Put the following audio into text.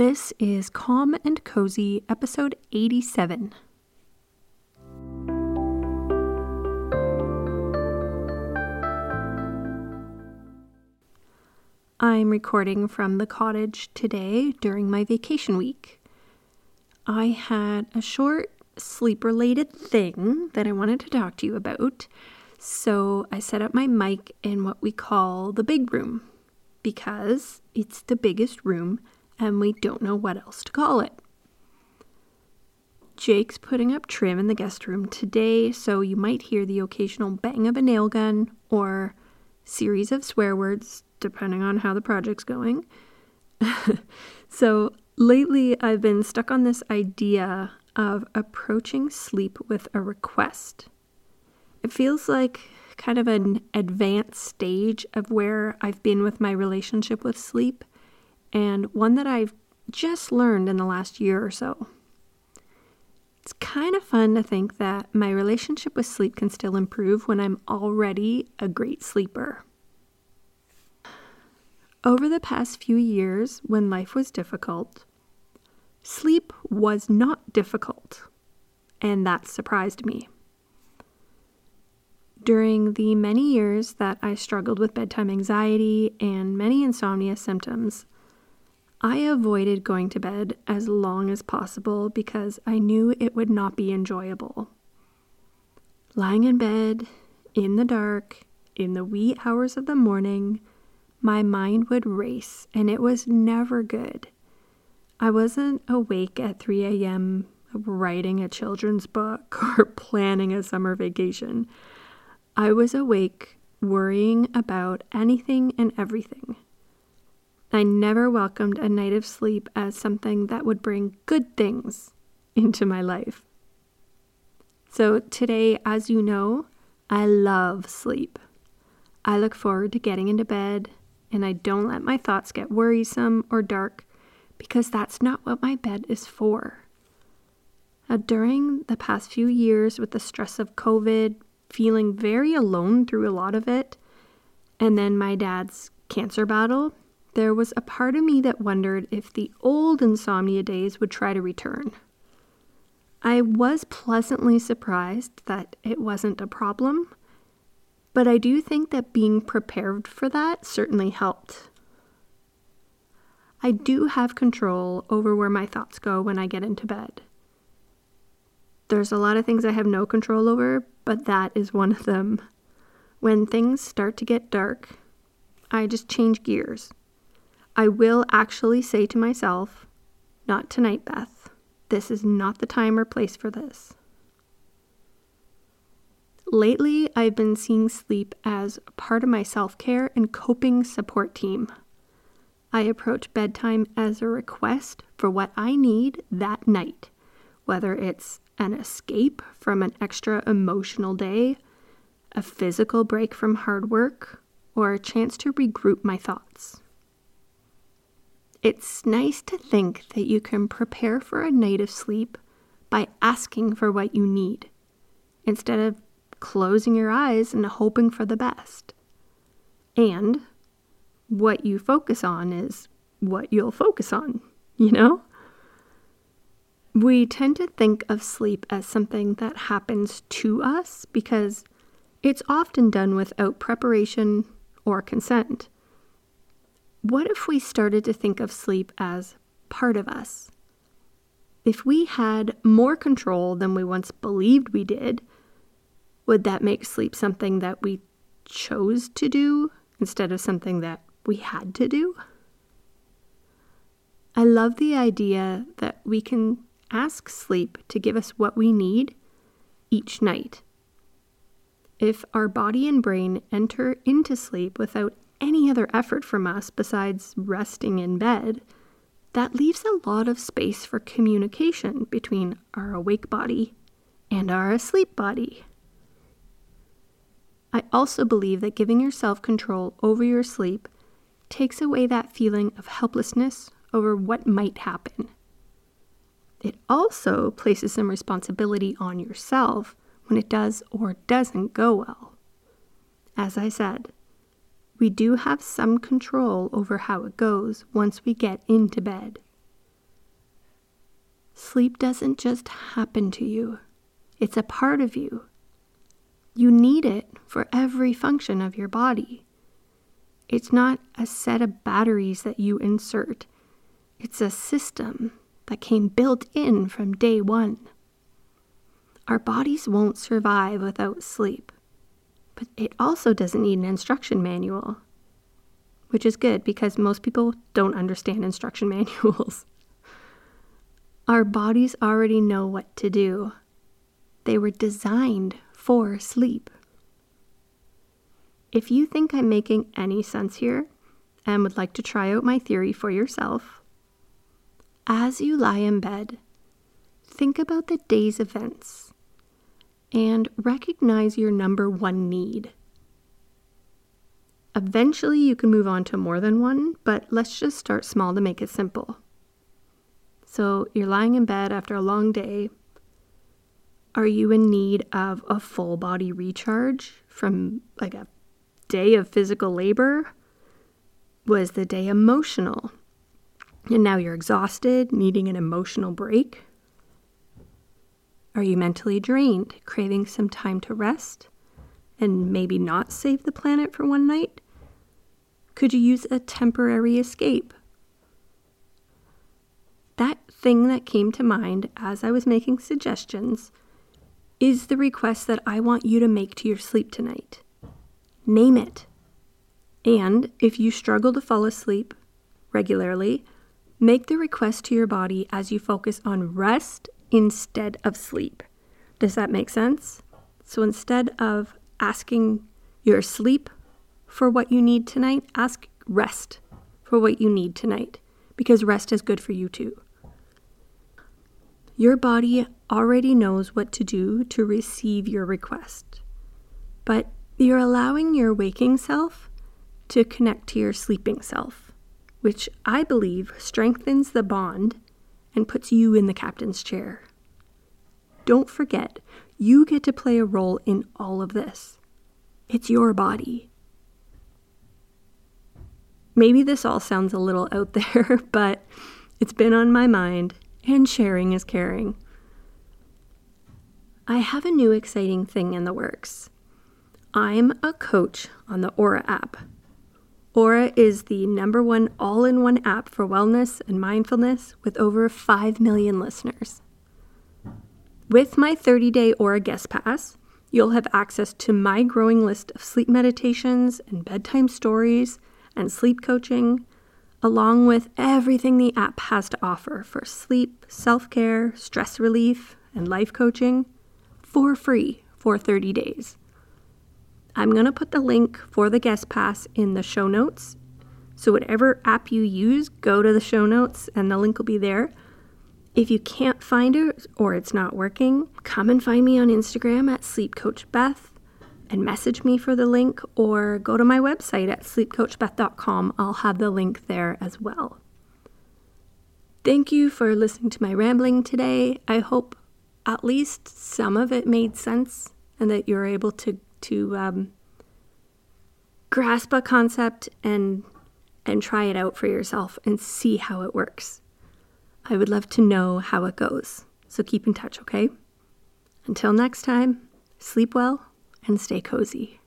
This is Calm and Cozy, episode 87. I'm recording from the cottage today during my vacation week. I had a short sleep related thing that I wanted to talk to you about, so I set up my mic in what we call the big room because it's the biggest room and we don't know what else to call it. Jake's putting up trim in the guest room today, so you might hear the occasional bang of a nail gun or series of swear words depending on how the project's going. so lately, I've been stuck on this idea of approaching sleep with a request. It feels like kind of an advanced stage of where I've been with my relationship with sleep, and one that I've just learned in the last year or so. It's kind of fun to think that my relationship with sleep can still improve when I'm already a great sleeper. Over the past few years, when life was difficult, sleep was not difficult, and that surprised me. During the many years that I struggled with bedtime anxiety and many insomnia symptoms, I avoided going to bed as long as possible because I knew it would not be enjoyable. Lying in bed, in the dark, in the wee hours of the morning, my mind would race, and it was never good. I wasn't awake at 3 a.m. writing a children's book or planning a summer vacation. I was awake worrying about anything and everything. I never welcomed a night of sleep as something that would bring good things into my life. So, today, as you know, I love sleep. I look forward to getting into bed, and I don't let my thoughts get worrisome or dark because that's not what my bed is for. Now, during the past few years, with the stress of COVID, feeling very alone through a lot of it, and then my dad's cancer battle, there was a part of me that wondered if the old insomnia days would try to return. I was pleasantly surprised that it wasn't a problem but I do think that being prepared for that certainly helped. I do have control over where my thoughts go when I get into bed. There's a lot of things I have no control over, but that is one of them. When things start to get dark, I just change gears. I will actually say to myself, Not tonight, Beth. This is not the time or place for this. Lately, I've been seeing sleep as part of my self care and coping support team. I approach bedtime as a request for what I need that night, whether it's an escape from an extra emotional day, a physical break from hard work, or a chance to regroup my thoughts. It's nice to think that you can prepare for a night of sleep by asking for what you need instead of closing your eyes and hoping for the best. And what you focus on is what you'll focus on, you know? We tend to think of sleep as something that happens to us because it's often done without preparation or consent. What if we started to think of sleep as part of us? If we had more control than we once believed we did, would that make sleep something that we chose to do instead of something that we had to do? I love the idea that we can ask sleep to give us what we need each night. If our body and brain enter into sleep without any other effort from us besides resting in bed, that leaves a lot of space for communication between our awake body and our asleep body. I also believe that giving yourself control over your sleep takes away that feeling of helplessness over what might happen. It also places some responsibility on yourself when it does or doesn't go well. As I said, we do have some control over how it goes once we get into bed. Sleep doesn't just happen to you, it's a part of you. You need it for every function of your body. It's not a set of batteries that you insert, it's a system that came built in from day one. Our bodies won't survive without sleep, but it also doesn't need an instruction manual, which is good because most people don't understand instruction manuals. Our bodies already know what to do. They were designed for sleep. If you think I'm making any sense here and would like to try out my theory for yourself, as you lie in bed, think about the day's events and recognize your number one need. Eventually, you can move on to more than one, but let's just start small to make it simple. So, you're lying in bed after a long day. Are you in need of a full body recharge from like a day of physical labor? Was the day emotional? And now you're exhausted, needing an emotional break? Are you mentally drained, craving some time to rest and maybe not save the planet for one night? Could you use a temporary escape? That thing that came to mind as I was making suggestions is the request that I want you to make to your sleep tonight. Name it. And if you struggle to fall asleep regularly, Make the request to your body as you focus on rest instead of sleep. Does that make sense? So instead of asking your sleep for what you need tonight, ask rest for what you need tonight because rest is good for you too. Your body already knows what to do to receive your request, but you're allowing your waking self to connect to your sleeping self which I believe strengthens the bond and puts you in the captain's chair. Don't forget, you get to play a role in all of this. It's your body. Maybe this all sounds a little out there, but it's been on my mind, and sharing is caring. I have a new exciting thing in the works. I'm a coach on the Aura app. Aura is the number one all in one app for wellness and mindfulness with over 5 million listeners. With my 30 day Aura Guest Pass, you'll have access to my growing list of sleep meditations and bedtime stories and sleep coaching, along with everything the app has to offer for sleep, self care, stress relief, and life coaching for free for 30 days. I'm going to put the link for the guest pass in the show notes. So, whatever app you use, go to the show notes and the link will be there. If you can't find it or it's not working, come and find me on Instagram at Sleep Coach Beth and message me for the link or go to my website at sleepcoachbeth.com. I'll have the link there as well. Thank you for listening to my rambling today. I hope at least some of it made sense and that you're able to to um, grasp a concept and and try it out for yourself and see how it works. I would love to know how it goes. So keep in touch, okay? Until next time, sleep well and stay cozy.